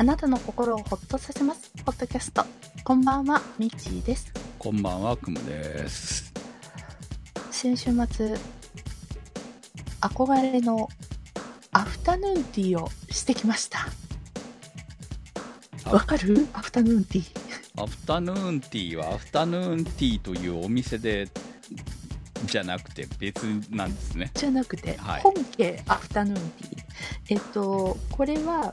あなたの心をほっとさせます。ポッドキャスト。こんばんは、ミッチーです。こんばんは、くむです。先週末、憧れのアフタヌーンティーをしてきました。あ？わかる？アフタヌーンティー。アフタヌーンティーはアフタヌーンティーというお店でじゃなくて別なんですね。じゃなくて、はい本家アフタヌーンティー。えっと、これは、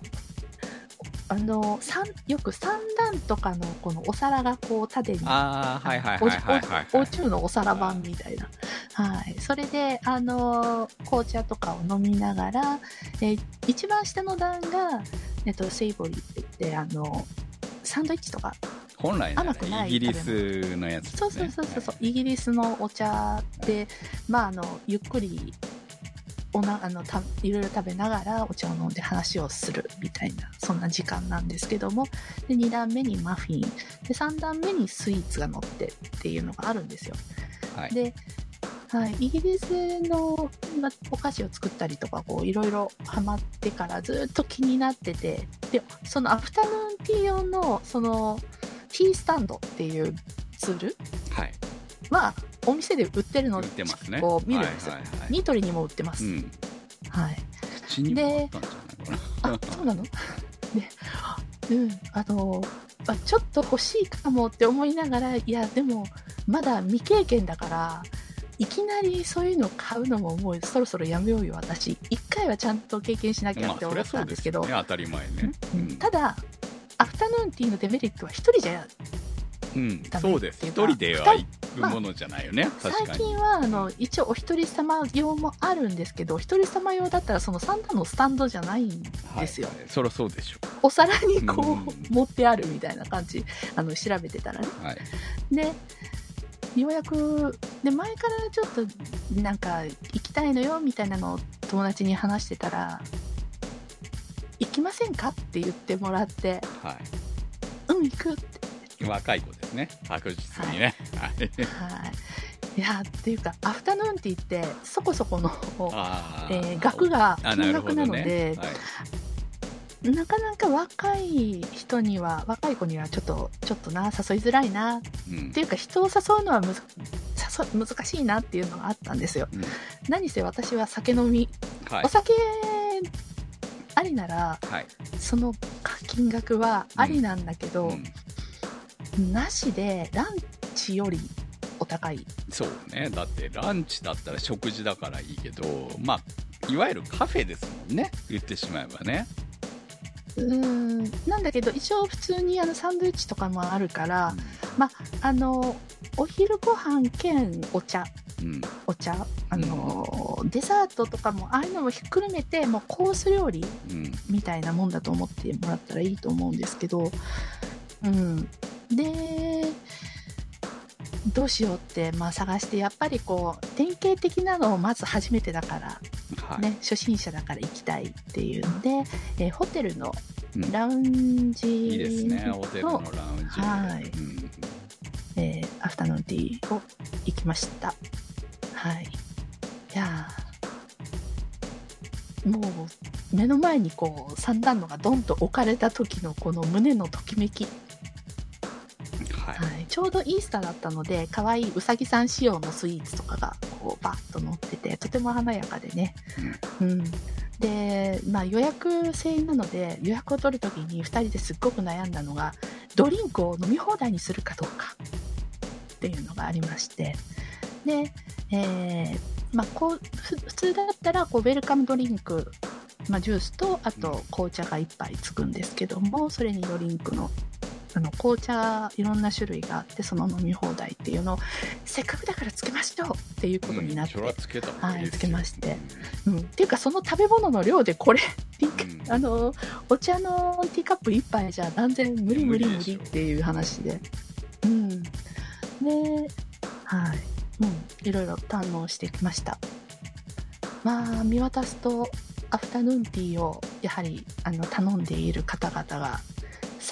あの、三よく三段とかのこのお皿がこう縦にああ、はいはいはいはいはい、おおお中のお皿版みたいな。はい。それで、あのー紅茶とかを飲みながら、えー一番下の段が、えっと、セイボリーって言って、あのサンドイッチとか、本来なら甘くないイギリスのやつね。そうそうそうそうそう、イギリスのお茶で、まあ、あの、ゆっくり、おなあのたいろいろ食べながらお茶を飲んで話をするみたいなそんな時間なんですけども。で2段目にマフィン。で3段目にスイーツが乗ってっていうのがあるんですよ。はい。で、はい、イギリスの、ま、お菓子を作ったりとかこういろいろハマってからずっと気になってて。でそのアフタヌーンティー用のそのティースタンドっていうツールはい。はお店で売ってるのをね。こう見るんですよ、はいはいはい、ニトリにも売ってます、うん。はい口にもあそうなの？でうんあのあちょっと欲しいかもって思いながらいやでもまだ未経験だからいきなりそういうの買うのももうそろそろやめようよ私一回はちゃんと経験しなきゃまあ、って思っそりゃそうんたですけど、ですよね。当たり前ね。ううんん。ただアフタヌーンティーのデメリットは一人じゃうん、そうです。っていうか一人では行くものじゃないよね。確最かに。近はあの一応お一人様用もあるんですけどお一人様用だったらそのサンタのスタンドじゃないんですよ、はいはいそりゃそうでしょお皿にこう、うん持ってあるみたいな感じあの調べてたらねう。はい。でようやくで前からちょっとなんか行きたいのよみたいなのを友達に話してたら行きませんかって言ってもらってはうん行くってい。若い子ですね。確実にね。はい。はい。い。やっていうかアフタヌーンティーってそこそこの、あえー額があ金額なのではい。なかなか若い人には若い子にはちょっとちょっとな誘いづらいなっうん。ていうか人を誘うのはむず誘難しいなっていうのがあったんですよ。うん。何せ私は酒飲み、はい。お酒ありならはい。その金額はありなんだけど、うんなしでランチよりお高い。そうね。だってランチだったら食事だからいいけどまあいわゆるカフェですもんね。言ってしまえばね。うーん。なんだけど一応普通にあのサンドイッチとかもあるから、あのお昼ご飯兼お茶。うん。お茶。あの、デザートとかもああいうのもひっくるめてもうコース料理うん。みたいなもんだと思ってもらったらいいと思うんですけど、うん、でどうしようって、まあ、探してやっぱりこう典型的なのをまず初めてだから、はい、ね、初心者だから行きたいっていうんで、えーホテルのうん。ラウンジいいですねホテルのラウンジ。はい。うん。えーアフタヌーンティーを行きました。はい。いやーもう目の前にこう三段のがドンと置かれた時のこの胸のときめき、ちょうどイースターだったので可愛いうさぎさん仕様のスイーツとかがこうバッと乗っててとても華やかでね、うん。で、まあ、予約制なので予約を取る時に2人ですっごく悩んだのがドリンクを飲み放題にするかどうかっていうのがありまして。で、えーまあ、こうふ普通だったらこうウェルカムドリンク、まあ、ジュースとあと紅茶が1杯つくんですけどもそれにドリンクのあの紅茶いろんな種類があってその飲み放題っていうのをせっかくだからつけましょうっていうことになって、うんつけはいつけまして。うん、っていうかその食べ物の量でこれティーうん。あのお茶のティーカップ1杯じゃ断然無理無理無理っていう話で。うん。ではい。うん。いろいろ堪能してきました。まあ見渡すとアフタヌーンティーをやはりあの頼んでいる方々が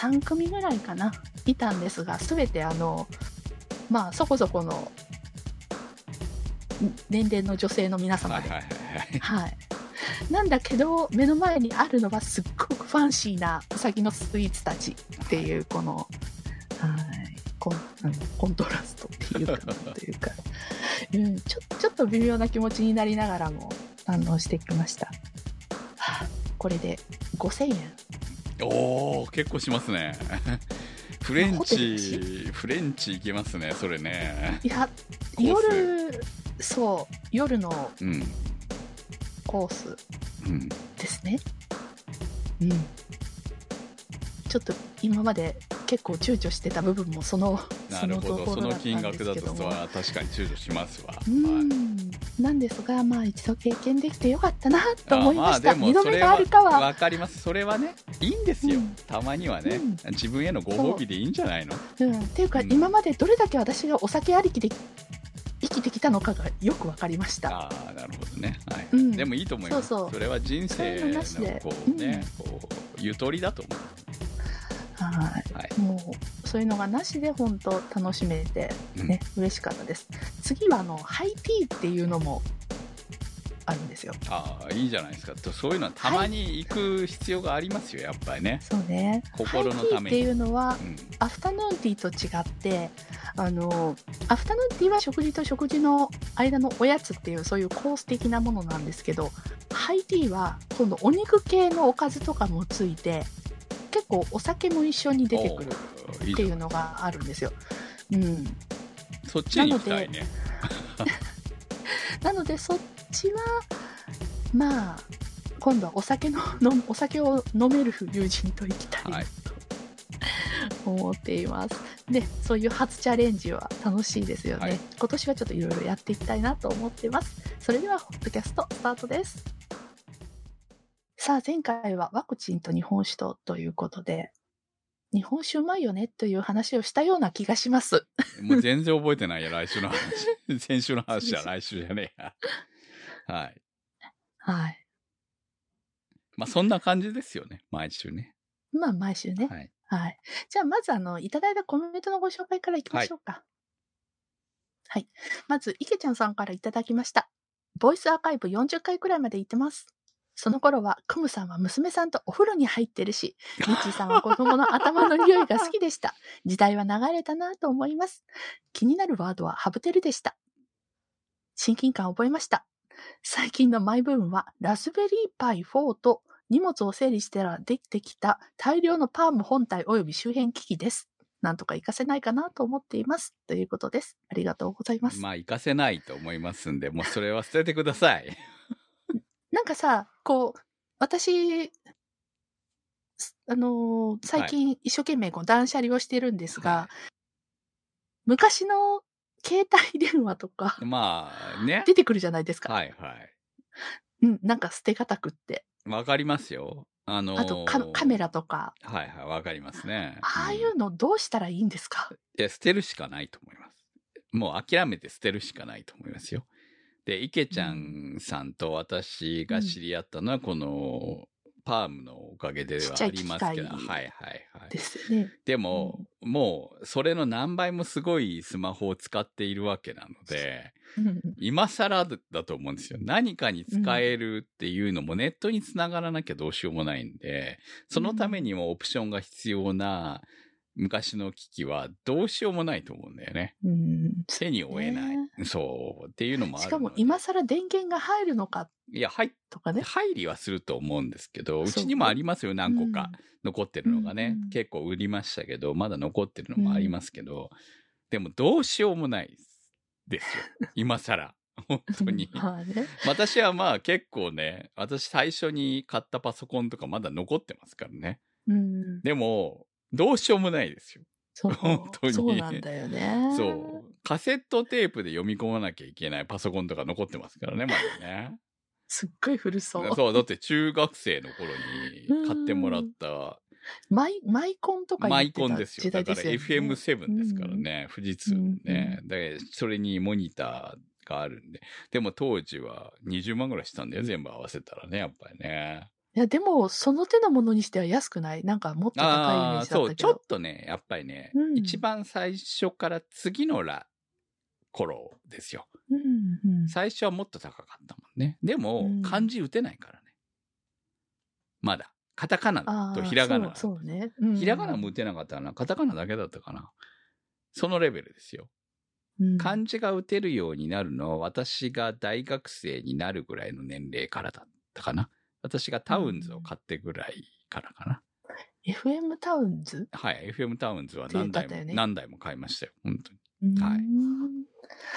3組ぐらいかないたんですが全てあのまあそこそこの年齢の女性の皆様ではい。なんだけど、目の前にあるのはすっごくファンシーなうさぎのスイーツたちっていう、この、はい、コンコントラストっていうか、いうか、うん、ちょちょっと微妙な気持ちになりながらも堪能してきました。はあこれで5000円。おー、結構しますね。フレンチ、フレンチいけますね、それね。いや、夜、そう、夜のうん。コースうん。ですね。うん。ちょっと今まで結構躊躇してた部分もその、なるほど。その金額だ。とは確かに躊躇しますわ。なんですが、まあ一度経験できてよかったなと思いました。あまあ二度目があるかは。わかります。それはね、いいんですよ。うんたまにはね、うん自分へのご褒美でいいんじゃないの？うん。っていうか、うん今までどれだけ私がお酒ありきで生きてきたのかがよくわかりました。ああ、なるほどね。はい。うんでもいいと思います。それは人生のこうね、こう、ゆとりだと思はい。う。はい。もう、そういうのがなしで本当楽しめて、ね、嬉しかったです。次は、あの、ハイティーっていうのもあるんですよ。ああ、いいじゃないですか。とそういうのはたまに行く必要がありますよ、やっぱりね。そうね。心のためにハイティーっていうのはう、ん。アフタヌーンティーと違って、あの、アフタヌーンティーは食事と食事の間のおやつっていう、そういうコース的なものなんですけど、ハイティーは今度お肉系のおかずとかもついて、結構お酒も一緒に出てくるっていうのがあるんですよ。うん。そっちに行きたいね。なので そっちはまあ今度はお酒の飲お酒を飲める友人と行きたいなはいと思っています。でそういう初チャレンジは楽しいですよね。はい今年はちょっといろいろやっていきたいなと思ってます。それではホットキャストスタートです。さあ前回はワクチンと日本酒とということで日本酒うまいよねという話をしたような気がします。もう全然覚えてないや、来週の話。先週の話は来週じゃねえや。はい。はい。まあそんな感じですよね、毎週ね。まあ毎週ね。はい。はい。じゃあ、まず、あの、いただいたコメントのご紹介からいきましょうか。はい。まず、池ちゃんさんからいただきました。ボイスアーカイブ40回くらいまで行ってます。その頃は、クムさんは娘さんとお風呂に入ってるし、ミッチーさんは子供の頭の匂いが好きでした。時代は流れたなと思います。気になるワードはハブテルでした。親近感を覚えました。最近のマイブームは、ラズベリーパイ4と荷物を整理したらできてきた大量のパーム本体及び周辺機器です。なんとか活かせないかなと思っています。ということです。ありがとうございます。まあ行かせないと思いますんで、もうそれは捨ててください。なんかさ、こう、私、すあのー最近一生懸命こう断捨離をしてるんですが、は昔の携帯電話とかまあね。出てくるじゃないですか。はいはい。うん、なんか捨てがたくって。わかりますよ。あのーあとカカメラとか、はいはい、わかりますね。ああいうのどうしたらいいんですか、いや、捨てるしかないと思います。もう諦めて捨てるしかないと思いますよ。で、池ちゃんさんと私が知り合ったのは、この、パームのおかげではありますけど、はいはいはい。ですよね。でも、もう、それの何倍もすごいスマホを使っているわけなので、うん今更だだと思うんですよ。何かに使えるっていうのもネットにつながらなきゃどうしようもないんで、そのためにもオプションが必要な昔の機器はどうしようもないと思うんだよね。うん手に負えない。ねそう。っていうのもあるしかも今更電源が入るのかいや、入っとかね。入りはすると思うんですけど、うちにもありますよ、何個か。残ってるのがね、うん結構売りましたけど、まだ残ってるのもありますけど、でもどうしようもないですよ。今更。本当に。私はまあ結構ね、私最初に買ったパソコンとかまだ残ってますからね。うん。でも、どうしようもないですよ。そう本当にそうなんだよね。そう。カセットテープで読み込まなきゃいけないパソコンとか残ってますからね、まだね。すっごい古そう。そう、だって中学生の頃に買ってもらったマイ、マイコンとかマイ言ってたコンですよ。時だから代ですよね。FM7 ですからね、富士通のね。うで、それにモニターがあるんで。でも当時は20万ぐらいしたんだよ、全部合わせたらね、やっぱりね。いや、でも、その手のものにしては安くない？なんかもっと高いイメー、ージだそう、ちょったけど。っとね、やっぱりね、うん一番最初から次のら頃ですよ。うんうん。最初はもっと高かったもんね。でも、うん漢字打てないからね。まだ。カタカナとひらがな。そうそうね。うんひらがなも打てなかったかなカタカナだけだったかなそのレベルですよ。うん漢字が打てるようになるのは私が大学生になるぐらいの年齢からだったかな。私がタウンズを買ってぐらいからかな。FM タウンズ？はい。FM タウンズは何台も、ね何台も買いましたよ。本当に。はいうん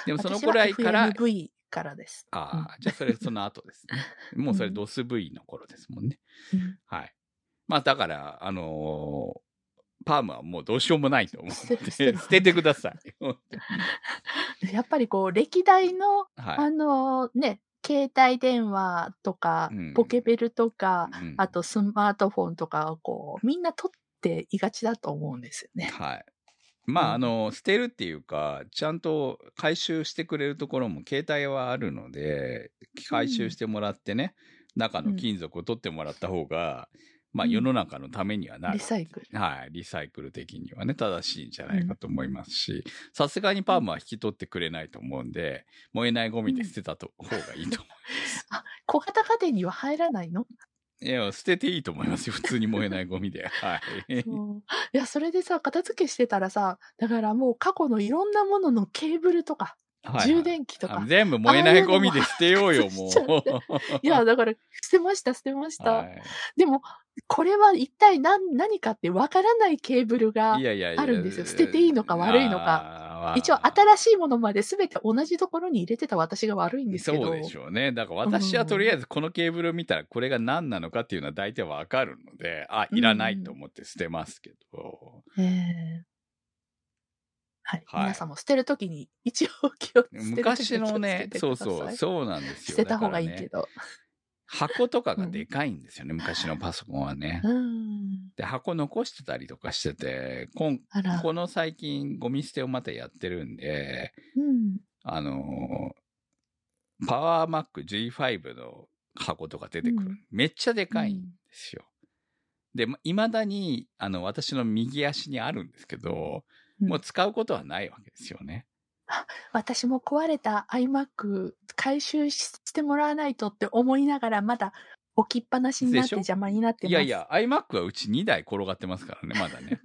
でもそのぐらいから、FMV からです。ああ、じゃあそれその後ですね。もうそれドス V の頃ですもんね。うんはい。まあだから、あのーパームはもうどうしようもないと思うので、捨てろ捨ててください。やっぱりこう、歴代の、はい。あのね、携帯電話とか、うん。ポケベルとか、うん。あとスマートフォンとかをこう、みんな取っていがちだと思うんですよね。はい。まあ、うん。あの、捨てるっていうか、ちゃんと回収してくれるところも携帯はあるので、回収してもらってね、中の金属を取ってもらった方が、まあうん世の中のためにはなる。リサイクル。はい。リサイクル的にはね、正しいんじゃないかと思いますし、さすがにパームは引き取ってくれないと思うんで、燃えないゴミで捨てたと方がいいと思 小型家電には入らないの？う。いや、捨てていいと思いますよ。普通に燃えないゴミで。はい。そういや、それでさ、片付けしてたらさ、だからもう過去のいろんなもののケーブルとか、はいはい充電器とか。あ全部燃えないゴミで捨てようよ、ももう。いや、だから、捨てました、捨てました。はいでも、これは一体何何かってわからないケーブルがあるんですよ捨てていいのか悪いのか一応新しいものまで全て同じところに入れてた私が悪いんですけど。そうでしょうね。だから私はとりあえずこのケーブルを見たらこれが何なのかっていうのは大体わかるので、あ、いらないと思って捨てますけど。ええはい。はい皆さんも捨てるときに、一応気を捨てる時に昔のね、気そうそう、そうなんですよ。捨てた方がいいけど。箱とかがでかいんですよね、昔のパソコンはね。うん。で、箱残してたりとかしてて、こん。この最近ゴミ捨てをまたやってるんで、うん。あのーパワーマック G5 の箱とか出てくる。うんめっちゃでかいんですよ。で、ま未だに、あの、私の右足にあるんですけど、うんもう使うことはないわけですよね。私も壊れた iMac 回収してもらわないとって思いながら、まだ置きっぱなしになって邪魔になってます。いやいや、iMac はうち2台転がってますからね、まだね。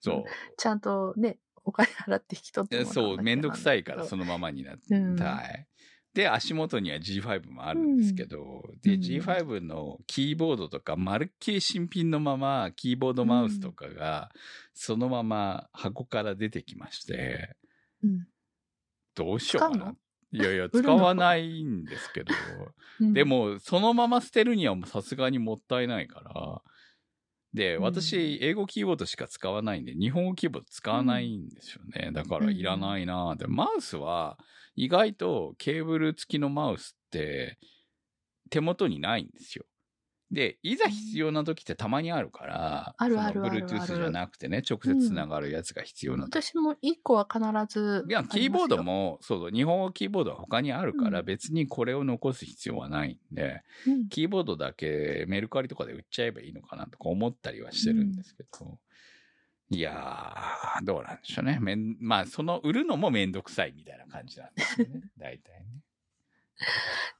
そう。ちゃんとね、お金払って引き取ってもらそう、めんどくさいから、そのままになって。うんはい。で、足元には G5 もあるんですけど、で、うん。G5 のキーボードとか、まるっきり新品のまま、キーボードマウスとかが、そのまま箱から出てきまして、うん。どうしようかな。いやいや、使わないんですけど、うん。でも、そのまま捨てるにはさすがにもったいないから、で、うん。私、英語キーボードしか使わないんで、日本語キーボード使わないんですよね。だから、いらないなで、マウスは、意外とケーブル付きのマウスって、手元にないんですよ。で、いざ必要な時ってたまにあるから、あるあるある Bluetooth じゃなくてね、直接つながるやつが必要な時私も一個は必ず。いや、キーボード。も、そうそう、日本語キーボードは他にあるから、うん別にこれを残す必要はないんで、うんキーボードだけメルカリとかで売っちゃえばいいのかなとか思ったりはしてるんですけど、いやー、どうなんでしょうね。めんまあ、その、売るのもめんどくさいみたいな感じなんですよね。大体ね。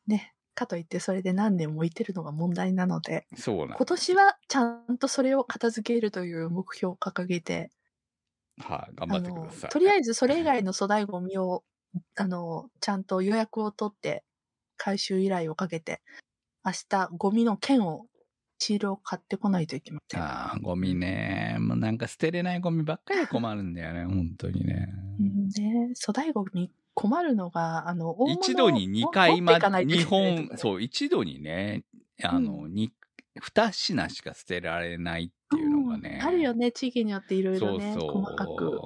ね。かといって、それで何年もいてるのが問題なので、そうなん今年はちゃんとそれを片付けるという目標を掲げて、はい、頑張ってください。とりあえずそれ以外の粗大ゴミを、あの、ちゃんと予約を取って、回収依頼をかけて、明日ゴミの券を、シールを買ってこないといけません。あーゴミね。もうなんか捨てれないゴミばっかりで困るんだよね、本当にね。うんね、粗大ゴミ困るのが、あの、大物を一度に2回ま持っていかない、とい日けないと本、かねそう、一度にね、あの、に、二品しか捨てられないっていうのがね。うんあるよね、地域によっていろいろね、そうそう。細かく。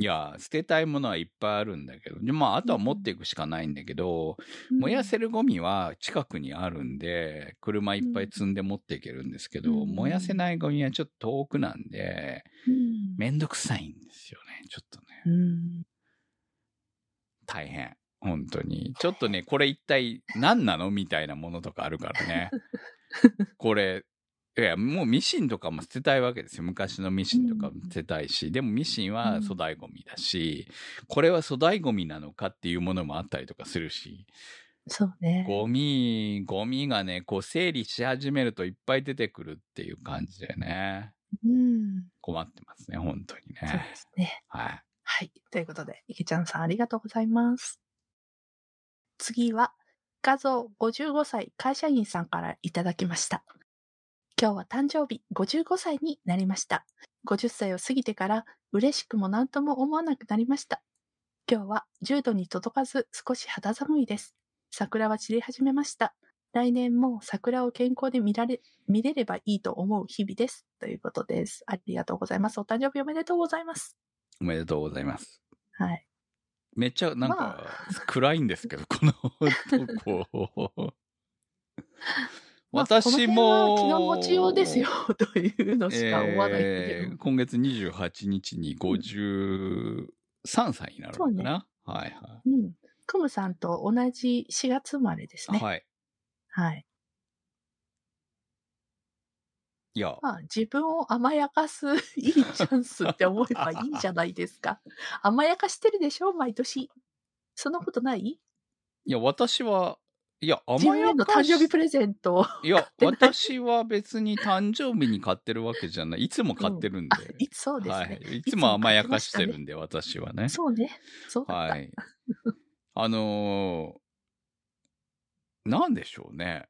いや、捨てたいものはいっぱいあるんだけど、でまあ、あとは持っていくしかないんだけど、燃やせるゴミは近くにあるんで、車いっぱい積んで持っていけるんですけど、うん燃やせないゴミはちょっと遠くなんで、うんめんどくさいんですよね、ちょっとね。うん大変。本当に。ちょっとね、これ一体何なの？みたいなものとかあるからね。これ、いや、もうミシンとかも捨てたいわけですよ。昔のミシンとかも捨てたいし、でもミシンは粗大ゴミだし、これは粗大ゴミなのかっていうものもあったりとかするし、そうね。ゴミ、ゴミがね、こう整理し始めるといっぱい出てくるっていう感じでね。うん。困ってますね、本当にそうでね。すね。はい。はい。ということで、池ちゃんさんありがとうございます。次は、画像55歳会社員さんからいただきました。今日は誕生日55歳になりました。50歳を過ぎてから嬉しくも何とも思わなくなりました。今日は10度に届かず少し肌寒いです。桜は散り始めました。来年も桜を健康で見られ、見れればいいと思う日々です。ということです。ありがとうございます。お誕生日おめでとうございます。おめでとうございます。はい。めっちゃなんまか暗いんですけど、このとこ。まあ私も、この辺は気の持ちようですよ、というのしか思わないけど。えー今月28日に53歳になるのかな、はいはうん。クムさんと同じ4月生まれですい。ね。はい。はい。いや、まあ、自分を甘やかすいいチャンスって思えばいいんじゃないですか。甘やかしてるでしょ毎年。そんなことない？いや、私は、いや、自分への甘やかし誕生日プレゼントを。いや、私は別に誕生日に買ってるわけじゃない。いつも買ってるんで。あ、いつそうですね。はい。いつも甘やかしてるんで、私はね。そうね。そう。はい。あのーなんでしょうね。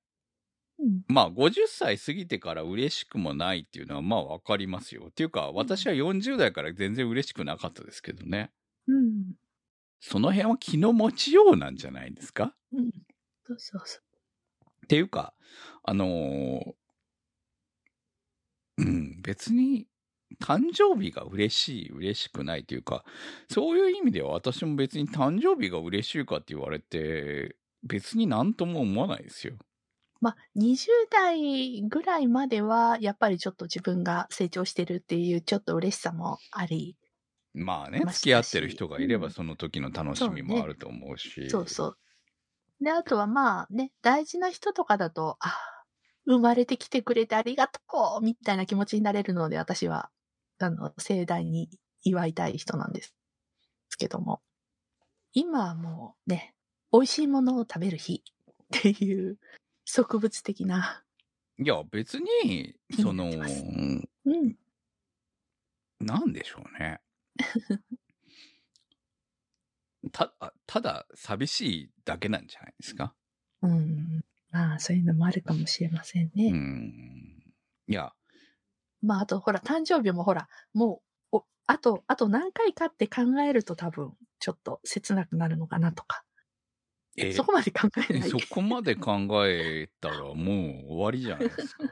うん。まあ、50歳過ぎてから嬉しくもないっていうのは、まあ、わかりますよ。っていうか、私は40代から全然嬉しくなかったですけどね。うん。その辺は気の持ちようなんじゃないですか？うん。そうそうそっていうか、あのーうん、別に、誕生日が嬉しい、嬉しくないというか、そういう意味では私も別に誕生日が嬉しいかって言われて、別になんとも思わないですよ。う。まあ、20代ぐらいまでは、やっぱりちょっと自分が成長してるっていう、ちょっと嬉しさもあり、まあね、まあ付き合ってる人がいればうんその時の楽しみもあると思うし。そうそう。で、あとはまあね、大事な人とかだと、あ、生まれてきてくれてありがとうみたいな気持ちになれるので、私は、あの、盛大に祝いたい人なんです。ですけども。今はもうね、美味しいものを食べる日っていう植物的な。いや、別に、その、うん。なんでしょうね。た、あただ寂しいだけなんじゃないですか？うん。まあ、そういうのもあるかもしれませんね。うん。いや、まあ、あと、ほら、誕生日もほら、もう、お、あと、あと何回かって考えると多分、ちょっと切なくなるのかなとか。え？そこまで考えないそこまで考えたらもう終わりじゃないですか。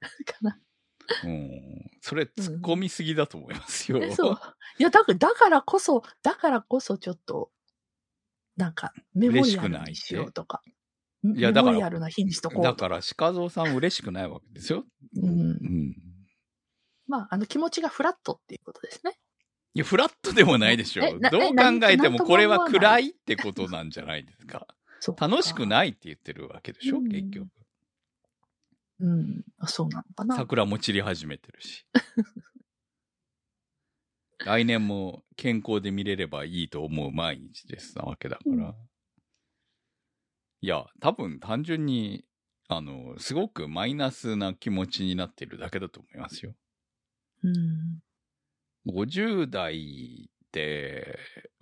かな。うん。それ突っ込みすぎだと思いますよ。そう。いや、だから、だからこそ、だからこそちょっと、なんか、メモリアルにしようとか。いやだからメモリアルな日にしとこうとだから、鹿蔵さん嬉しくないわけですよ。うんう。ん。まあ、あの気持ちがフラットっていうことですね。いや、フラットでもないでしょえ。などう考えてももこれは暗いってことなんじゃないですか。そう楽しくい。ないって言ってるわけでしょ、うん結局。うん。あそうなのかな。桜も散り始めてるし。来年も健康で見れればいいと思う毎日ですなわけだから。うんいや、多分単純に、あの、すごくマイナスな気持ちになってるだけだと思いますよ。うん。50代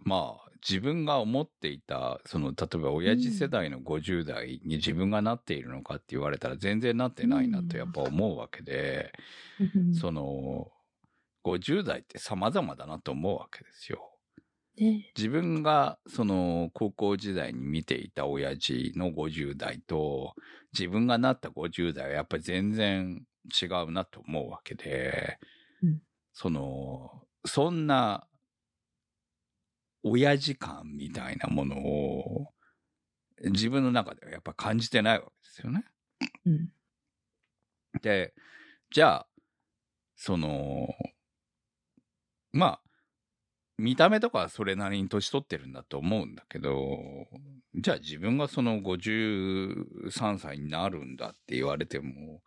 まあ、自分が思っていた、その、例えば親父世代の50代に自分がなっているのかって言われたら全然なってないなとやっぱ思うわけで、うん。その、50代って様々だなと思うわけですよ。ね。自分が、その、高校時代に見ていた親父の50代と、自分がなった50代はやっぱり全然違うなと思うわけで、うん。その、そんな、親父感みたいなものを、自分の中ではやっぱ感じてないわけですよね。うん。で、じゃあ、その、まあ、見た目とかはそれなりに年取ってるんだと思うんだけど、じゃあ自分がその53歳になるんだって言われても、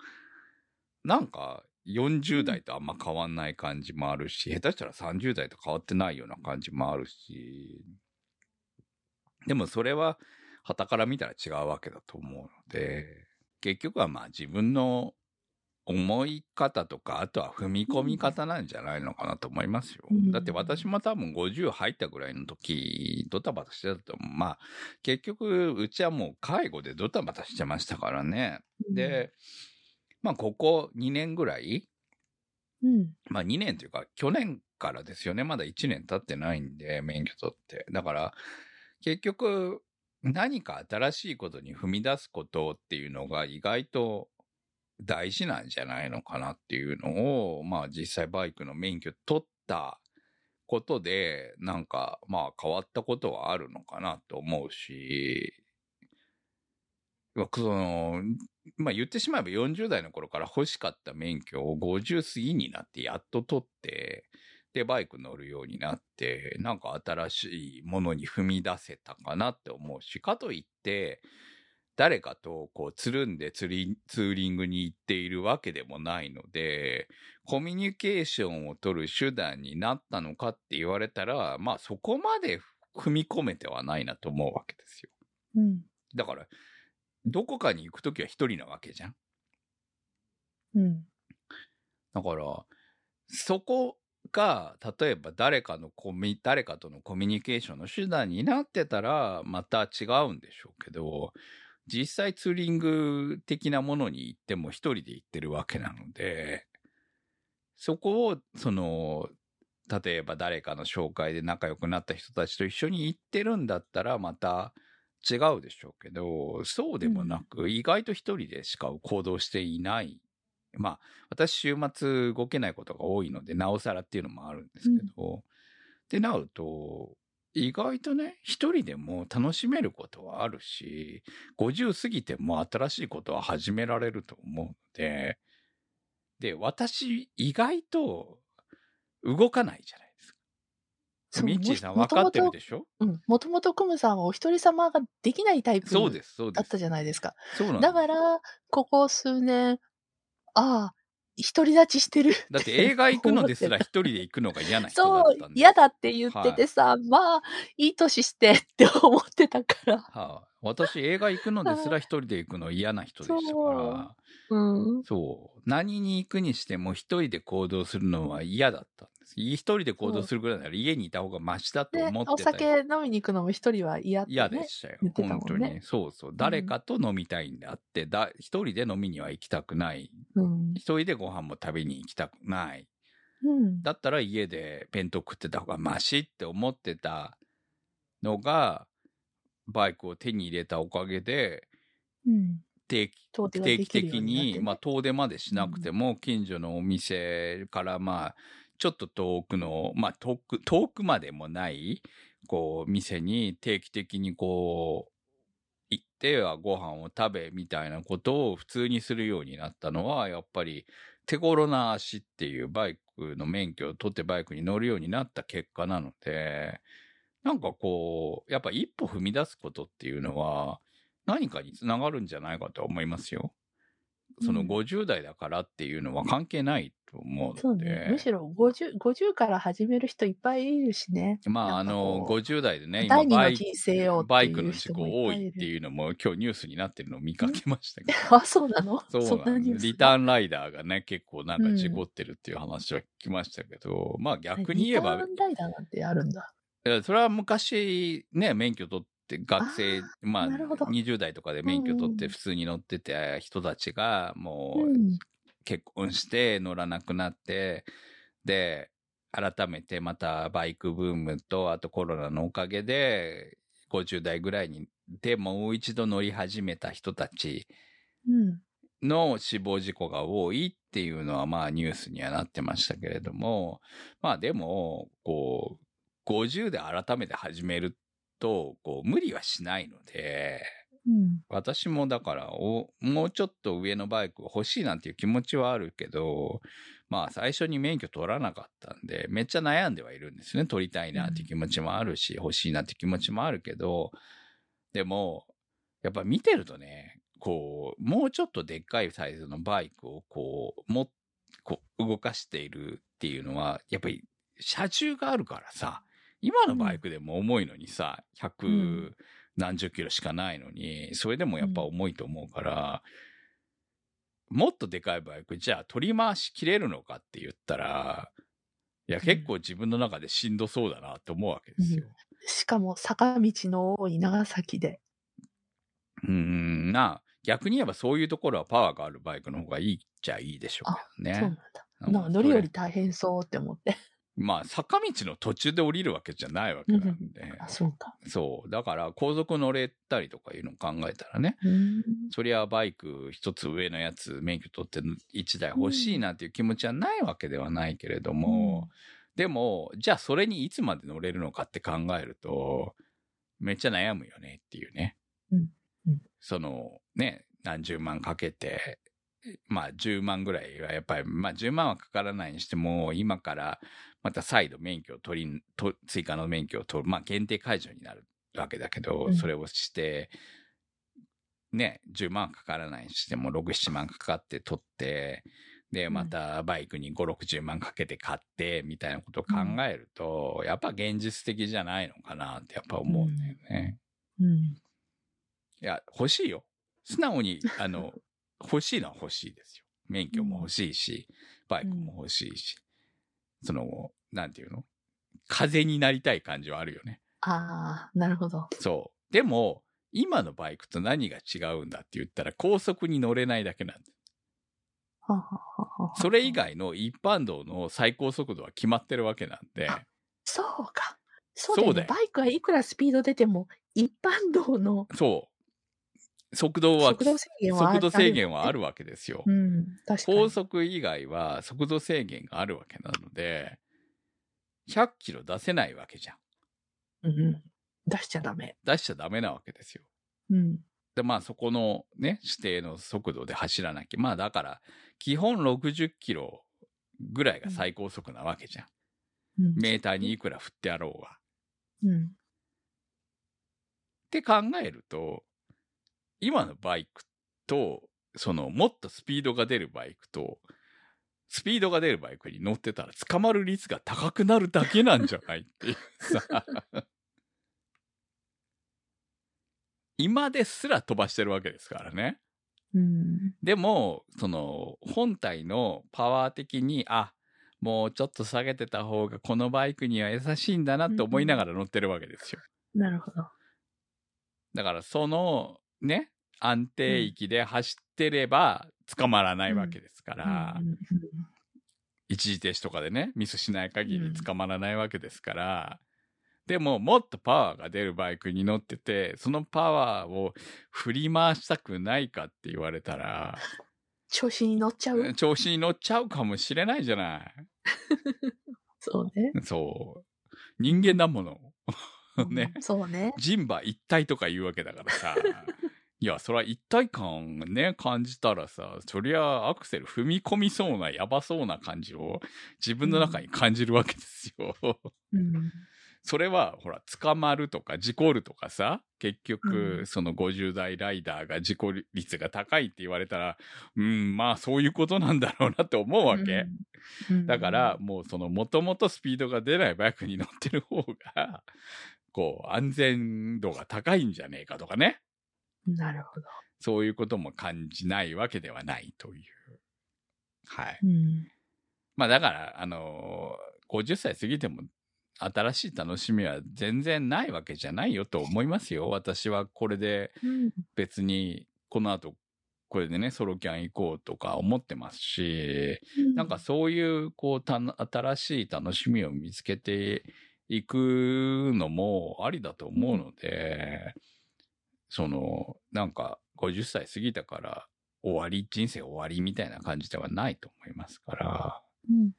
なんか40代とあんま変わんない感じもあるし、下手したら30代と変わってないような感じもあるし、でもそれは旗から見たら違うわけだと思うので、結局はまあ自分の思い方とか、あとは踏み込み方なんじゃないのかなと思いますよ。うんだって私も多分50入ったぐらいの時、ドタバタしてたと思う。まあ、結局、うちはもう介護でドタバタしてましたからね。で、まあ、ここ2年ぐらい、うん。まあ2年というか、去年からですよね。まだ1年経ってないんで、免許取って。だから、結局、何か新しいことに踏み出すことっていうのが意外と大事なんじゃないのかなっていうのを、まあ実際バイクの免許取ったことで、なんかまあ変わったことはあるのかなと思うし、その、まあ言ってしまえば40代の頃から欲しかった免許を50過ぎになってやっと取って、で、バイク乗るようになって、なんか新しいものに踏み出せたかなって思うし、かといって、誰かとこうつるんでツーリングに行っているわけでもないので、コミュニケーションを取る手段になったのかって言われたら、まあそこまで踏み込めてはないなと思うわけですよ。うん。だから、どこかに行くときは一人なわけじゃん。うん。だから、そこが、例えば誰かのコミ、誰かとのコミュニケーションの手段になってたら、また違うんでしょうけど、実際ツーリング的なものに行っても一人で行ってるわけなので、そこを、その、例えば誰かの紹介で仲良くなった人たちと一緒に行ってるんだったら、また違うでしょうけど、そうでもなく、意外と一人でしか行動していない。まあ、私週末動けないことが多いので、なおさらっていうのもあるんですけど、ってなると、意外とね、一人でも楽しめることはあるし、50過ぎても新しいことは始められると思うので、で、私、意外と動かないじゃないミッチーさんも分かってるもともとでしょ？うん。もともとクムさんはお一人様ができないタイプ。だったじゃないですか。そうなんですだから、ここ数年、ああ、独り立ちしてる。だって映画行くのですら 一人で行くのが嫌な人だそうったん、で。嫌だって言っててさ、まあ、いい年してって思ってたから。はあ、私映画行くのですら一人で行くの嫌な人でしたから、うん。そう。何に行くにしても一人で行動するのは嫌だったんです。一人で行動するぐらいなら家にいた方がマシだとで、思ってたお酒飲みに行くのも一人は嫌って、ね。嫌でしたよ。本ね当に。そうそう。誰かと飲みたいんであって、だ一人で飲みには行きたくない。うん。一人でご飯も食べに行きたくない。うん。だったら家で弁当食ってた方がマシって思ってたのが、バイクを手に入れたおかげで、うん。定期定期的に、まあ遠出までしなくても、近所のお店からまあ、ちょっと遠くの、まあ遠く、遠くまでもない、こう、店に定期的にこう、行ってはご飯を食べみたいなことを普通にするようになったのは、やっぱり手頃な足っていうバイクの免許を取ってバイクに乗るようになった結果なので、なんかこう、やっぱ一歩踏み出すことっていうのは、何かにつながるんじゃないかと思いますよ。そのうん50代だからっていうのは関係ないと思うので。そうね。むしろ50、50から始める人いっぱいいるしね。まあ、あの、こう50代でね、第二のバイバイクの事故多いっていうのも今日ニュースになってるのを見かけましたけど。あ、そうなの？そうなリターンライダーがね、結構なんか事故ってるっていう話は聞きましたけど、まあ逆に言えばリター、ンライダーなんてあるんだ。それは昔ね、免許取って学生、まあなるほど20代とかで免許取って普通に乗ってた人たちが、もううん。結婚して乗らなくなって、で、改めてまたバイクブームと、あとコロナのおかげで、50代ぐらいに、でもう一度乗り始めた人たちうん。の死亡事故が多いっていうのはまあニュースにはなってましたけれども、まあでも、こう、50で改めて始めると、こう、無理はしないので、うん。私もだからお、もうちょっと上のバイク欲しいなんていう気持ちはあるけど、まあ最初に免許取らなかったんで、めっちゃ悩んではいるんですね。取りたいなっていう気持ちもあるし、欲しいなって気持ちもあるけど、でも、やっぱ見てるとね、こう、もうちょっとでっかいサイズのバイクをこう、も、こう、動かしているっていうのは、やっぱり車重があるからさ、今のバイクでも重いのにさ、100、うん何十キロしかないのに、それでもやっぱ重いと思うから、もっとでかいバイク、じゃあ取り回し切れるのかって言ったら、いや、ん結構自分の中でしんどそうだなって思うわけですよ。しかも坂道の多い長崎で。うーん、な、逆に言えばそういうところはパワーがあるバイクの方がいいっちゃいいでしょうけどね。そうなんだ。乗り降り大変そうって思って。まあ、坂道の途中で降りるわけじゃないわけなんで。あ、そうか。そう。だから、高速乗れたりとかいうのを考えたらね、うーん。そりゃバイク一つ上のやつ、免許取って一台欲しいなんていう気持ちはないわけではないけれども、でも、じゃあそれにいつまで乗れるのかって考えると、めっちゃ悩むよねっていうね。うんうんその、ね、何十万かけて、まあ10万ぐらいはやっぱり、まあ10万はかからないにしても、今からまた再度免許を取り、と追加の免許を取る、まあ限定解除になるわけだけど、うんそれをして、ね、10万かからないにしても、6、7万かかって取って、で、うんまたバイクに5、60万かけて買って、みたいなことを考えると、やっぱ現実的じゃないのかなってやっぱ思うんだよね。うん。いや、欲しいよ。素直に、あの、欲しいのは欲しいですよ。免許も欲しいし、バイクも欲しいし、その、なんていうの？風になりたい感じはあるよね。ああ、なるほど。そう。でも、今のバイクと何が違うんだって言ったら、高速に乗れないだけなんだ。はあはあはあはあそれ以。外の一般道の最高速度は決まってるわけなんで、そうか。そうだよね。そうだよバイクはいくらスピード出ても、一般道のそう。速度は、速度制限はあ速度制限はあるるわけですよ。うん。高速以外は速度制限があるわけなので、100キロ出せないわけじゃん。うんうん。出しちゃダメ。出しちゃダメなわけですよ。うん。で、まあそこのね、指定の速度で走らなきゃ。まあだから、基本60キロぐらいが最高速なわけじゃん。うん。メーターにいくら振ってやろうが。っうん。て考えると、今のバイクと、その、もっとスピードが出るバイクと、スピードが出るバイクに乗ってたら捕まる率が高くなるだけなんじゃないっていうさ。今ですら飛ばしてるわけですからね。うん。でも、その、本体のパワー的に、あ、もうちょっと下げてた方がこのバイクには優しいんだなって思いながら乗ってるわけですよ。なるほど。だからそのね、安定域で走ってれば捕まらないわけですから、一時停止とかでね、ミスしない限り捕まらないわけですから、でももっとパワーが出るバイクに乗ってて、そのパワーを振り回したくないかって言われたら、調子に乗っちゃう？調子に乗っちゃうかもしれないじゃない。そうね。そう。人間だもの。ねうん。そうね。人馬一体とか言うわけだからさ。いや、それは一体感ね、感じたらさ、そりゃアクセル踏み込みそうな、やばそうな感じを自分の中に感じるわけですよ。うん。それは、ほら、捕まるとか事故るとかさ、結局、うんその50代ライダーが事故率が高いって言われたら、うん、まあそういうことなんだろうなって思うわけ。うんだから、、もうその、もともとスピードが出ないバイクに乗ってる方が、こう、安全度が高いんじゃねえかとかね。なるほど。そういうことも感じないわけではないという。はい。うん。まあだから、あのー50歳過ぎても新しい楽しみは全然ないわけじゃないよと思いますよ。私はこれでうん。別にこの後これでね、ソロキャン行こうとか思ってますし、なんかそういう、こう、た新しい楽しみを見つけていくのもありだと思うので、その、なんか50歳過ぎたから終わり、人生終わりみたいな感じではないと思いますから、うん。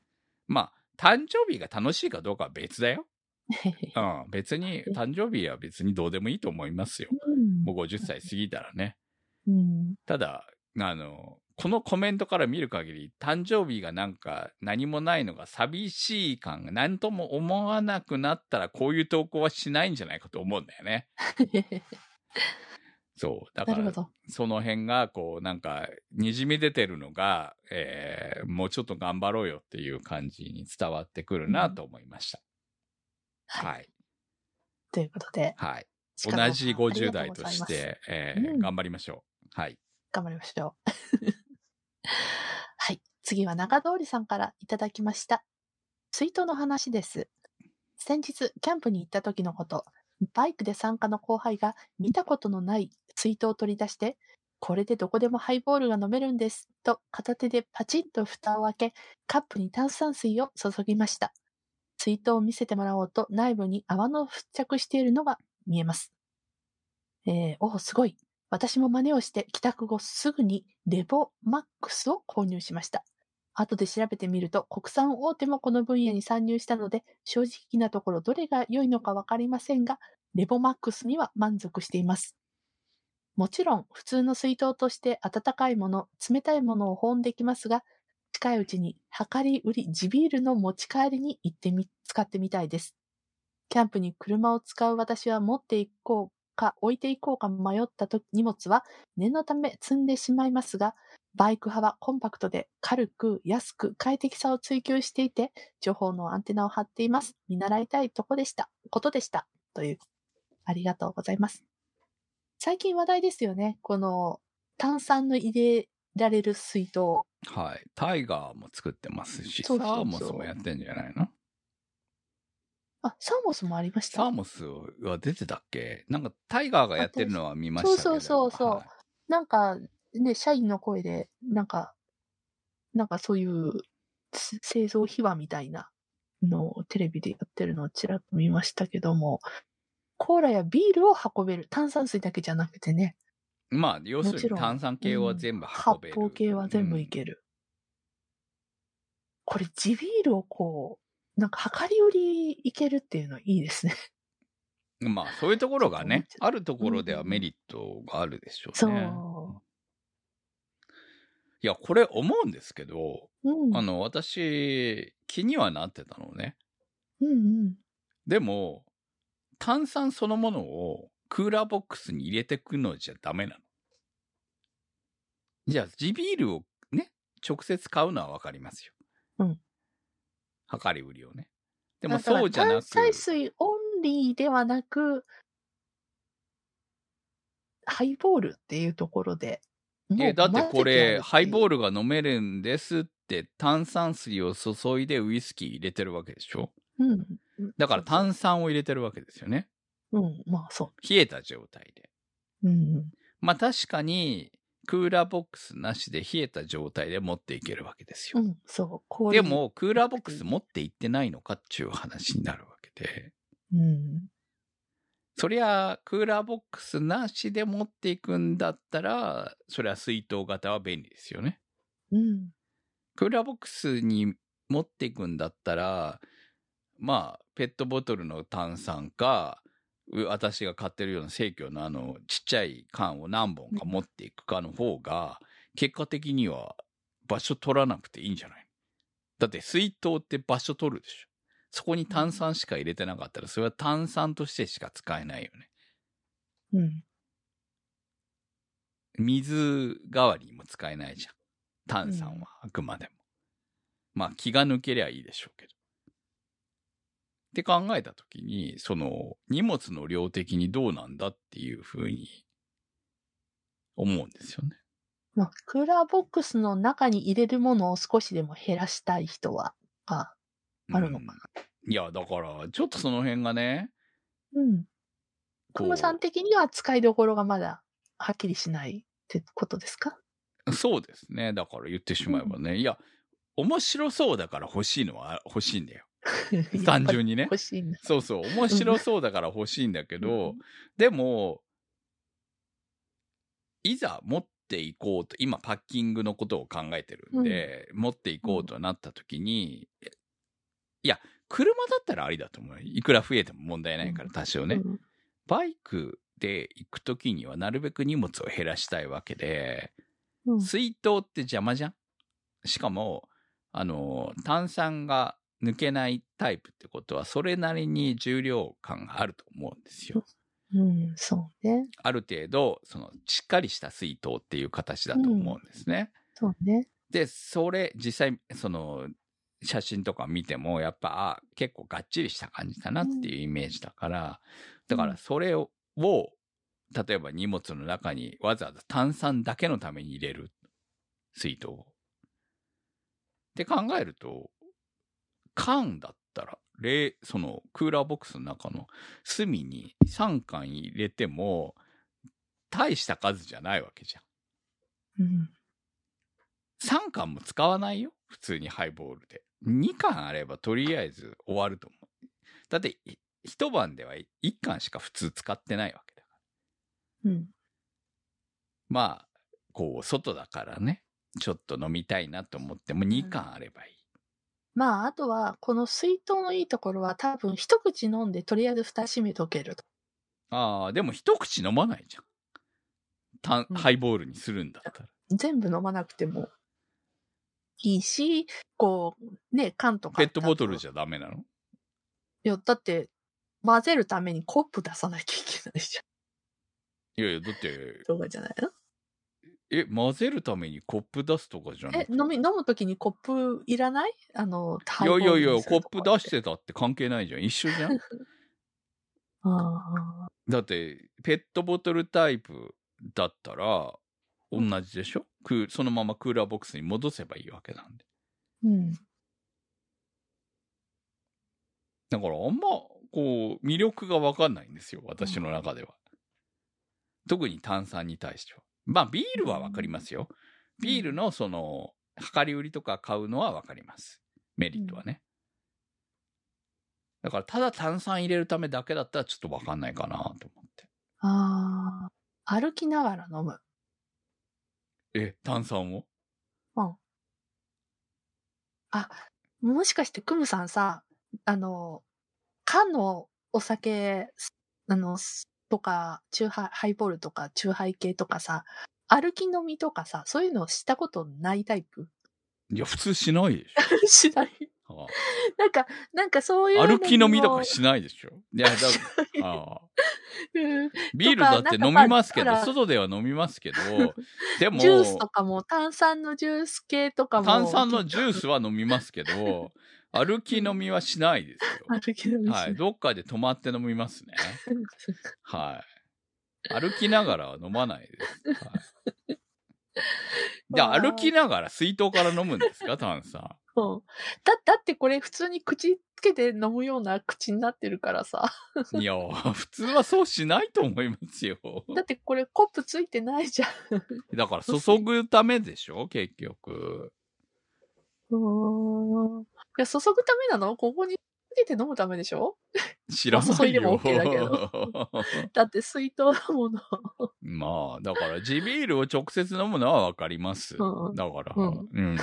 まあ、誕生日が楽しいかどうかは別だよ。うん、別に、誕生日は別にどうでもいいと思いますよ。うんもう50歳過ぎたらね。うん。ただ、あの、このコメントから見る限り、誕生日がなんか何もないのが寂しい感が何とも思わなくなったら、こういう投稿はしないんじゃないかと思うんだよね。そう。だから。その辺が、こう、なんか、にじみ出てるのが、えーもうちょっと頑張ろうよっていう感じに伝わってくるなと思いました。はい。はい。ということで、はい。同じ50ありが代として、えーうん頑張りましょう。はい。頑張りましょう。はい。次は中通りさんからいただきました。水筒の話です。先日、キャンプに行った時のこと、バイクで参加の後輩が見たことのない水筒を取り出して、これでどこでもハイボールが飲めるんです、と片手でパチンと蓋を開け、カップに炭酸水を注ぎました。水筒を見せてもらおうと内部に泡の付着しているのが見えます。えー、おお、すごい。私も真似をして帰宅後すぐにレボマックスを購入しました。後で調べてみると国産大手もこの分野に参入したので正直なところどれが良いのかわかりませんが、レボマックスには満足しています。もちろん普通の水筒として温かいもの、冷たいものを保温できますが、近いうちに量り売り地ビールの持ち帰りに行ってみ、使ってみたいです。キャンプに車を使う私は持っていこうか置いていこうか迷ったと荷物は念のため積んでしまいますが、バイク派はコンパクトで軽く安く快適さを追求していて、情報のアンテナを張っています。見習いたいとこでした。ことでした。という、ありがとうございます。最近話題ですよね。この炭酸の入れられる水筒。はい。タイガーも作ってますし、そうそうそうサーモスもやってんじゃないの？あ、サーモスもありました？サーモスは出てたっけ？なんかタイガーがやってるのは見ましたけど。そうそうそうそうはいなんか、ね、社員の声で、なんか、なんかそういうつ製造秘話みたいなのをテレビでやってるのをちらっと見ましたけども、コーラやビールを運べる。炭酸水だけじゃなくてね、まあ、要するに炭酸系は全部発運べる。泡系は全部いける。これ、地ビールをこう、なんか量り売りいけるっていうのはいいですね。うんまあ、そういうところがね、あるところではメリットがあるでしょうそね。う。いや、これ思うんですけど、うん。あの、私、気にはなってたのね。うんうん。でも、炭酸そのものをクーラーボックスに入れてくのじゃダメなの。じゃあ、地ビールをね、直接買うのはわかりますよ。うん。量り売りをね。でもそうじゃなく、炭酸水オンリーではなく、ハイボールっていうところで。え、だってこれ、ハイボールルが飲めるんですって炭酸水を注いでウイスキー入れてるわけでしょ？う。うん。だから炭酸を入れてるわけですよね。そううん、まあそ冷えた状態で。う。うん。まあ確かに、クーラーボックスなしで冷えた状態で持っていけるわけですよ。うん、そう。氷で、も、クーラーボックス持って行ってないのかっていう話になるわけで。うん。そりゃ、クーラーボックスなしで持っていくんだったら、そりゃ水筒型は便利ですよね。うん。クーラーボックスに持っていくんだったら、まあ、ペットボトルの炭酸か、う私が買ってるような生協のあの、ちっちゃい缶を何本か持っていくかの方が、結果的には場所取らなくていいんじゃない？だって水筒って場所取るでしょ。そこに炭酸しか入れてなかったら、それは炭酸としてしか使えないよね。うん。水代わりにも使えないじゃん。炭酸はあくまでも。まあ気が抜けりゃいいでしょうけど。って考えたときに、その荷物の量的にどうなんだっていうふうに思うんですよね。まあ、クーラーボックスの中に入れるものを少しでも減らしたい人は、あ、あるのかな。うんいや、だから、ちょっとその辺がね、うん。クムさん的には使いどころがまだはっきりしないってことですか？そうですね。だから言ってしまえばね。いや、面白そうだから欲しいのは欲しいんだよ。単純にね欲しいんだ。そうそう。面白そうだから欲しいんだけど、でも、いざ持っていこうと、今パッキングのことを考えてるんで、持っていこうとなった時に、いや、車だったらありだと思うよ。いくら増えても問題ないから、多少ね。うんバイクで行く時にはなるべく荷物を減らしたいわけで、うん水筒って邪魔じゃん？しかも、あの、炭酸が抜けないタイプってことは、それなりに重量感があると思うんですよ。うん、そうね。ある程度、その、しっかりした水筒っていう形だと思うんですね。そうね。で、それ、実際、その、写真とか見ても、やっぱ、あ、結構がっちりした感じだなっていうイメージだから、だからそれをを、例えば荷物の中にわざわざ炭酸だけのために入れる。水筒を。って考えると、缶だったら、冷、そのクーラーボックスの中の隅に3缶入れても、大した数じゃないわけじゃん。うん。3缶も使わないよ。普通にハイボールで。2缶あればとりあえず終わると思う。だって、い一晩では1缶しか普通使ってないわけだから。うん。まあ、こう、外だからね、ちょっと飲みたいなと思っても2缶あればいい。まあ、あとは、この水筒のいいところは多分一口飲んでとりあえず蓋閉めとけると。ああ、でも一口飲まないじゃん。たうんハイボールにするんだったら。全部飲まなくてもいいし、こう、ね、缶とか。ペットボトルゃ。じゃダメなの？いや、だって、混ぜるためにコップ出さなきゃいけないじゃん。いやいや、だって、とかじゃないの？え、混ぜるためにコップ出すとかじゃなく、てえ飲み、飲むときにコップいらない？あの、いやいやいや、コップ出してたって関係ないじゃん。一緒じゃん。あだって、ペットボトルタイプだったら、同じでしょ？クーそのままクーラーボックスに戻せばいいわけなんで。ーうん。だからあんま、こう、魅力がわかんないんですよ。私の中では。特に炭酸に対しては。まあ、ビールはわかりますよ。ビールのその、量り売りとか買うのはわかります。メリットはね。だから、ただ炭酸入れるためだけだったらちょっとわかんないかなと思って。ああ、歩きながら飲む。え、炭酸を？うん。あ、もしかしてクムさんさ、あの、缶のお酒、あの、とか、チューハイ、ハイボールとか、チューハイ系とかさ、歩き飲みとかさ、そういうのしたことないタイプ？いや、普通しないでし しない。ょ。あなんか、なんかそういう歩き飲みともかしないでしょ。いや、だ ああうんビールだって飲みますけど、外では飲みますけど、でも、ジュースとかも、炭酸のジュース系とかも。炭酸のジュースは飲みますけど、歩き飲みはしないです 歩き飲みはい。どっかで止まって飲みますね。はい。歩きながらは飲まないです。はい。歩きながら水筒から飲むんですか？炭酸。うんだ、だってこれ普通に口つけて飲むような口になってるからさ。いや、普通はそうしないと思いますよ。だってこれコップついてないじゃん。だから注ぐためでしょ？結局。うーん。いや、注ぐためなの？ここにつけて飲むためでしょ？知らないよ。いでも OK だけど だって水筒だもの。まあ、だから地ビールを直接飲むのはわかります。うんうんだから、うんうん。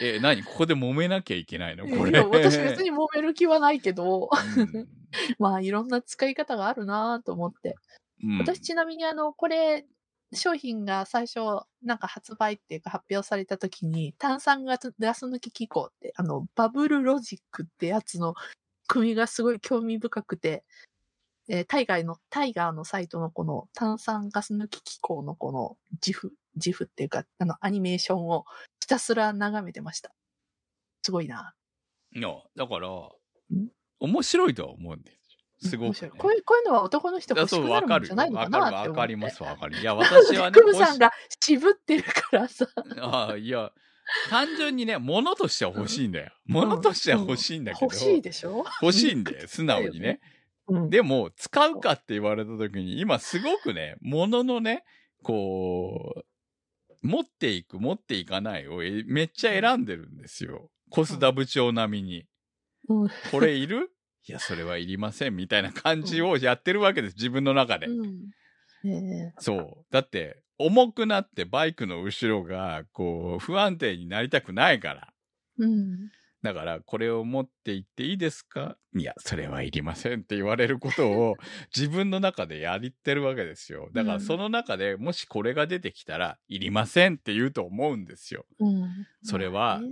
え、何？ここで揉めなきゃいけないの？これ。私別に揉める気はないけど、うん まあいろんな使い方があるなと思って。うん私ちなみにあの、これ、商品が最初、なんか発売っていうか発表された時に、炭酸ガスガス抜き機構って、あの、バブルロジックってやつの組がすごい興味深くて、えータイガーの、タイガーのサイトのこの炭酸ガス抜き機構のこの自負、自負っていうか、あの、アニメーションをひたすら眺めてました。すごいな。いや、だからん、面白いとは思うんですよ。すごく、ね。こういう、こういうのは男の人いや欲しるよ。くなるもんじゃないのかわかる、なって思って。わかります、わかる。いや、私はね、クムさんが渋ってるからさ。ああ、いや、単純にね、物としては欲しいんだよ。物としては欲しいんだけど。欲しいでしょ？欲しいんだよ、素直にね。うん。でも、使うかって言われた時に、今すごくね、物のね、こう、持っていく、持っていかないをえめっちゃ選んでるんですよ。コスダ部長並みに。うんこれいる？いや、それはいりません、みたいな感じをやってるわけです、自分の中で。うん。ねそう。だって、重くなってバイクの後ろが、こう、不安定になりたくないから。えうん。だから、これを持って行っていいですか？いや、それはいりませんって言われることを自分の中でやりってるわけですよ。だから、その中でもしこれが出てきたら、いりませんって言うと思うんですよ。うん。それはね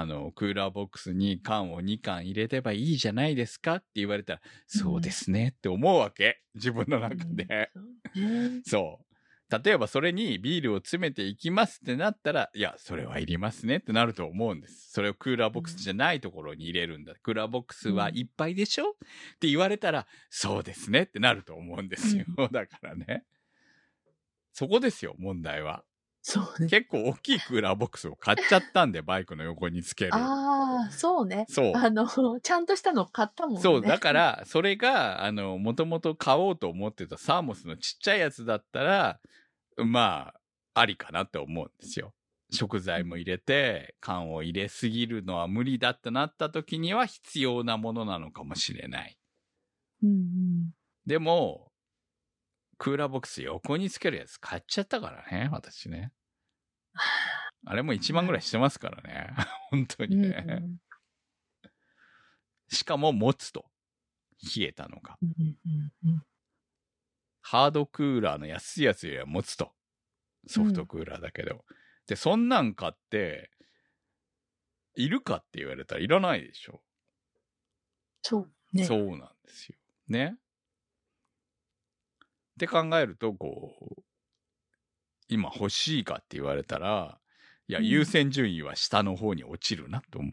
あの、クーラーボックスに缶を2缶入れればいいじゃないですかって言われたら、そうですねって思うわけ。自分の中で。そう。例えばそれにビールを詰めていきますってなったら、いや、それはいりますねってなると思うんです。それをクーラーボックスじゃないところに入れるんだ。クーラーボックスはいっぱいでしょって言われたら、そうですねってなると思うんですよ。だからね。そこですよ、問題は。そうね。結構大きいクーラーボックスを買っちゃったんで、バイクの横につける。ああ、そうね。そう。あの、ちゃんとしたの買ったもんね。そう、だから、それが、あの、もともと買おうと思ってたサーモスのちっちゃいやつだったら、まあ、ありかなって思うんですよ。食材も入れて、缶を入れすぎるのは無理だってなった時には必要なものなのかもしれない。うんうん。でも、クーラーボックス横につけるやつ買っちゃったからね、私ね。あれも1万ぐらいしてますからね。本当にうんね。うんしかも持つと。冷えたのが。うんうんうんハードクーラーの安いやつよりは持つと。ソフトクーラーだけど。で、そんなん買って、いるかって言われたらいらないでしょ。そうね。そうなんですよ。ね。って考えると、こう、今欲しいかって言われたら、いや、うん優先順位は下の方に落ちるなと思う。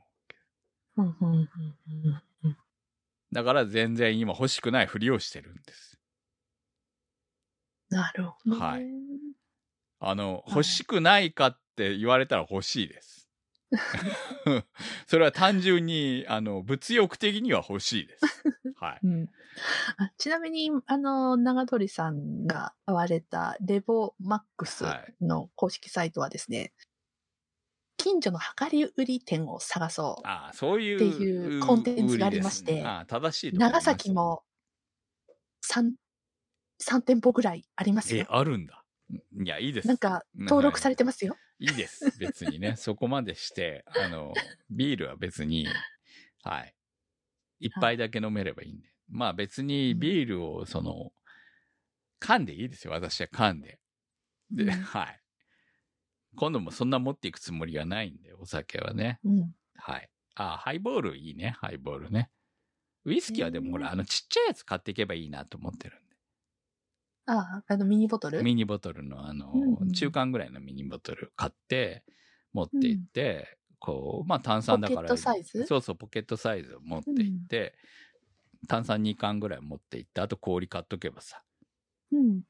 だから全然今欲しくないふりをしてるんです。なるほどね。はいあの、はい欲しくないかって言われたら欲しいです。それは単純に、あの、物欲的には欲しいです。はい。うん、あちなみに、あの、長鳥さんが買われたレボマックスの公式サイトはですね、近所の量り売り店を探そう。ああ、そういう。っていうコンテンツがありまして長崎。も3、3店舗ぐらいありますえよ、。あるんだ。いや、いいです。なんか、登録されてますよ。いいです。別にね。そこまでして、あの、ビールは別に、はい。一杯だけ飲めればいいんで。まあ別にビールを、その、缶でいいですよ。私は缶で。で、うんはい。今度もそんな持っていくつもりはないんで、お酒はね。うん。はい。あ、ハイボールいいね。ハイボールね。ウイスキーはでもほら、うんあのちっちゃいやつ買っていけばいいなと思ってるんで。あ、あのミニボトル？ミニボトルのあの、うんうん中間ぐらいのミニボトル買って、持って行って、こう、まあ炭酸だから。ポケットサイズ？そうそう、ポケットサイズを持って行って、炭酸2缶ぐらい持って行って、あと氷買っとけばさ、うん。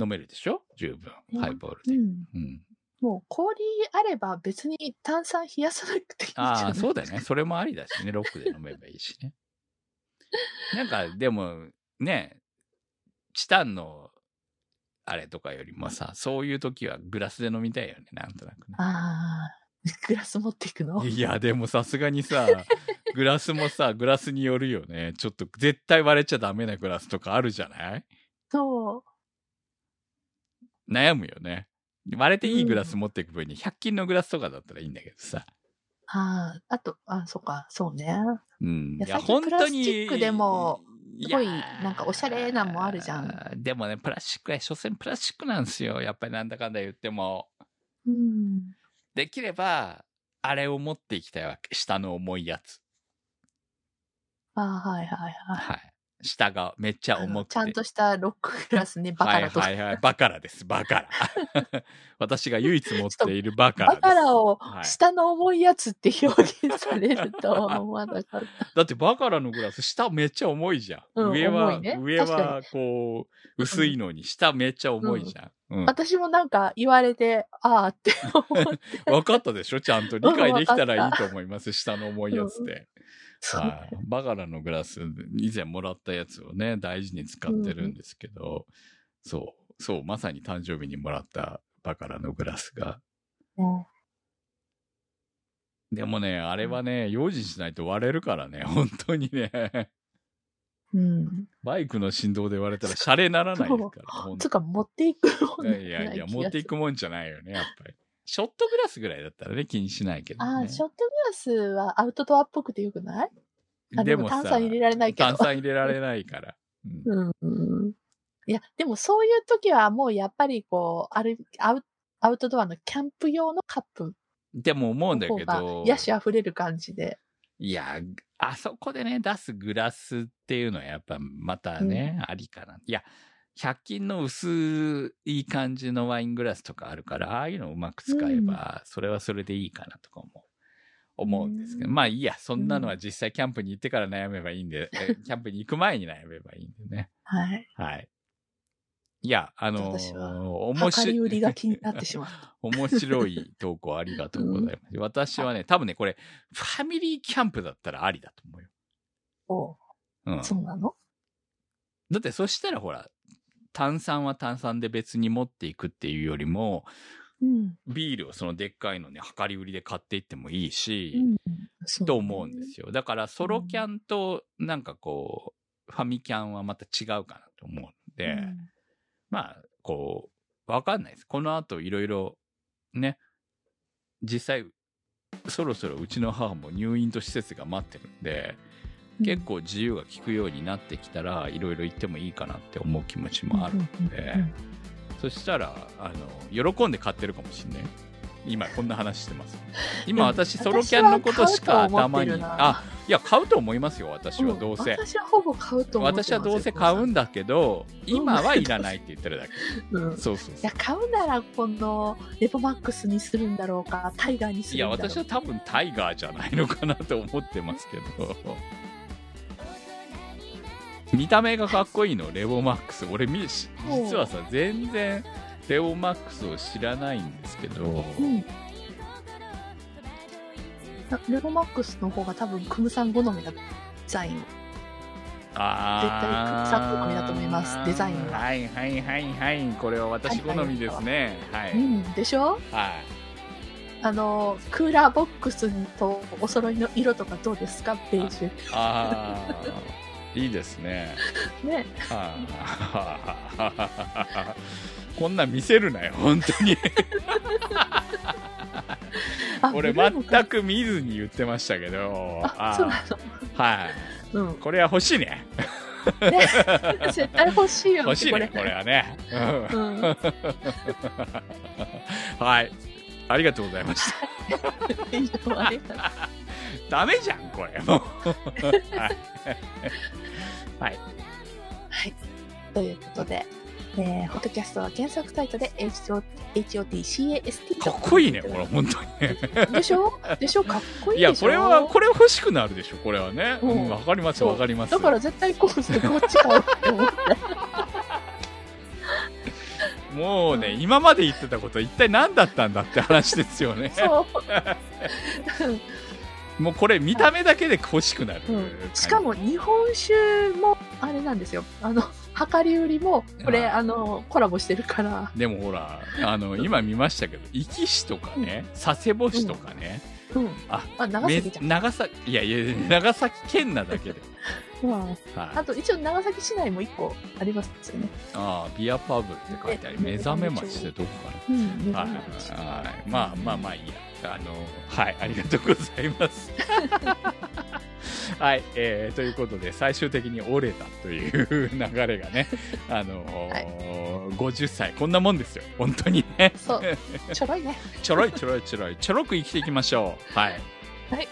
飲めるでしょ？十分。うんハイボールで。うん。うん。もう氷あれば別に炭酸冷やさなくていいじゃん。ああ、そうだよね。それもありだしね。ロックで飲めばいいしね。なんか、でも、ね、チタンの、あれとかよりもさ、そういう時はグラスで飲みたいよね。なんとなくね。ああ、グラス持っていくの？いや、でもさすがにさ、グラスもさ、グラスによるよね。ちょっと絶対割れちゃダメなグラスとかあるじゃない？そう。悩むよね。割れていいグラス持っていく分に、100均のグラスとかだったらいいんだけどさ。ああ、あと、あそっか、そうね。うん。いや最近プラスチックでも、いすごいなんかおしゃれなんもあるじゃん。でもね、プラスチックは、所詮プラスチックなんですよ。やっぱりなんだかんだ言っても。うん。できれば、あれを持っていきたいわけ。下の重いやつ。ああ、はいはいはい。はい。下がめっちゃ重くて。ちゃんとしたロックグラスね、バカラとか。はいはいはい。バカラです。バカラ。私が唯一持っているバカラバです。カラをはい下の重いやつって表現されるとは思わなかった。だってバカラのグラス、下めっちゃ重いじゃん。うん上は、ね上はこう、薄いのに、下めっちゃ重いじゃん。うん。私もなんか言われて、ああって思って。分かったでしょ？ちゃんと理解できたらいいと思います。下の重いやつで。はい。バカラのグラス、以前もらったやつをね、大事に使ってるんですけど、そう、そう、まさに誕生日にもらったバカラのグラスが。うんでもね、あれはね、用心しないと割れるからね、本当にね。うん。バイクの振動で割れたらシャレならないですから。本当つうか、持っていくもんいやいや、持っていくもんじゃないよね、やっぱり。ショットグラスぐらいだったらね、気にしないけど、ね。ああ、ショットグラスはアウトドアっぽくてよくない？あでもさ炭酸入れられないけど炭酸入れられないから。うんうん。いや、でもそういう時はもうやっぱりこう、ある、アウアウトドアのキャンプ用のカップでも思うんだけど、ヤシ溢れる感じで。いや、あそこでね、出すグラスっていうのはやっぱまたね、ありかな。いや、100均の薄い感じのワイングラスとかあるから、ああいうのをうまく使えば、それはそれでいいかなとか思う。思うんですけど、うんまあいいや、そんなのは実際キャンプに行ってから悩めばいいんで、えキャンプに行く前に悩めばいいんでね。はい。はい。いや、あの面白い、が気になってしまった。面白い投稿ありがとうございます。私はね、多分ね、これ、ファミリーキャンプだったらありだと思うよ。おううん。そうなの？だってそしたらほら、炭酸は炭酸で別に持っていくっていうよりも、うん。ビールをそのでっかいのね、量り売りで買っていってもいいし、うんと思うんですよ。だからソロキャンとなんかこう、ファミキャンはまた違うかなと思うんで、うんまあ、こう、わかんないです。この後いろいろね、実際、そろそろうちの母も入院と施設が待ってるんで、結構自由が利くようになってきたら、いろいろ行ってもいいかなって思う気持ちもある。うんでうんうんそしたら、あの、喜んで買ってるかもしんない。今こんな話してます。今私ソロキャンのことしか頭に。あ、いや、買うと思いますよ、私はどうせ。私はほぼ買うと思ってます私はどうせ買うんだ。だけど、今はいらないって言ってるだけ。うんそうそうそういや、。買うなら今度、レポマックスにするんだろうか、タイガーにすいや、るんだろうか。私は多分タイガーじゃないのかなと思ってますけど。見た目がかっこいいの、レボマックス。俺、実はさ、全然、レボマックスを知らないんですけど、うん。レゴマックスの方が多分、クムさん好みがデザイン。あー絶対さん好みだと思いますデザインがはいはいはいはい。これは私好みですね。はい。うん、でしょ？はい。あの、クーラーボックスとお揃いの色とかどうですか？ベージュ。ああ、いいですね。ね。はあ、こんなん見せるなよ、本当に。あ 俺全く見ずに言ってましたけど。あ、そうなはい。の。うん。これは欲しいね。ね、絶対欲しいよ、欲しいね、ここれはね。うんうん。はい。ありがとうございました。以上ありがとうダメじゃん、これ。もう。はい。はい。はい。ということで、えー、ホットキャストは検索サイトで HO HOTCAST かっこいいね、これ、本当にね。でしょ？でしょ？かっこいいいや、これは、これ欲しくなるでしょ、これはね。ううんん、わかります、わかります。だから絶対こうしてこっち買おうって思って。もうね、今まで言ってたこと一体何だったんだって話ですよね。そう。もうこれ見た目だけで欲しくなる。うん、しかも日本酒もあれなんですよ。あの、量り売りも、これ、はいあの、コラボしてるから。でもほら、あの、今見ましたけど、壱岐市とかね、佐世保市とかね、うん。あ、あ、長め崎。長崎、いやいや、長崎県なだけで。うん。はいあと、一応長崎市内も一個ありますよね。ああ、ビアパブって書いてあり、ね目覚め町ってどこかなうん。はいはい、まあまあまあいいや。あの、はい、ありがとうございます。はい、えー、ということで、最終的に折れたという流れがね、あのー50歳、こんなもんですよ、本当にね。そう。ちょろいね。ちょろいちょろいちょろい、ちょろく生きていきましょう。はい。はい。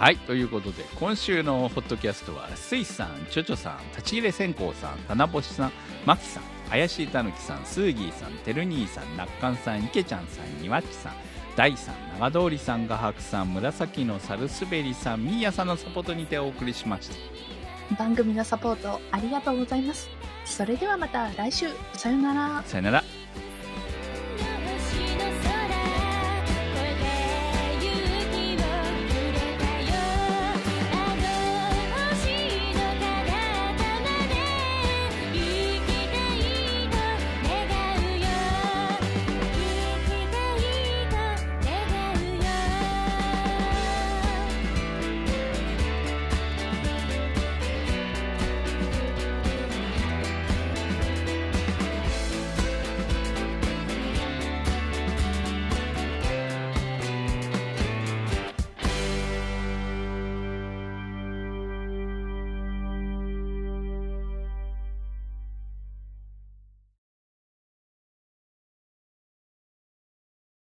はい。ということで、今週のホットキャストは、スイさん、チョチョさん、立ち切れ線香さん、棚星さん、マキさん、怪しいたぬきさん、スーギーさん、てる兄さん、なっかんさん、いけちゃんさん、にわっちさん、大さん、長通りさん、画伯さん、紫のサルスベリさん、ミーヤさんのサポートにてお送りしました。番組のサポートありがとうございます。それではまた来週。さよなら。さよなら。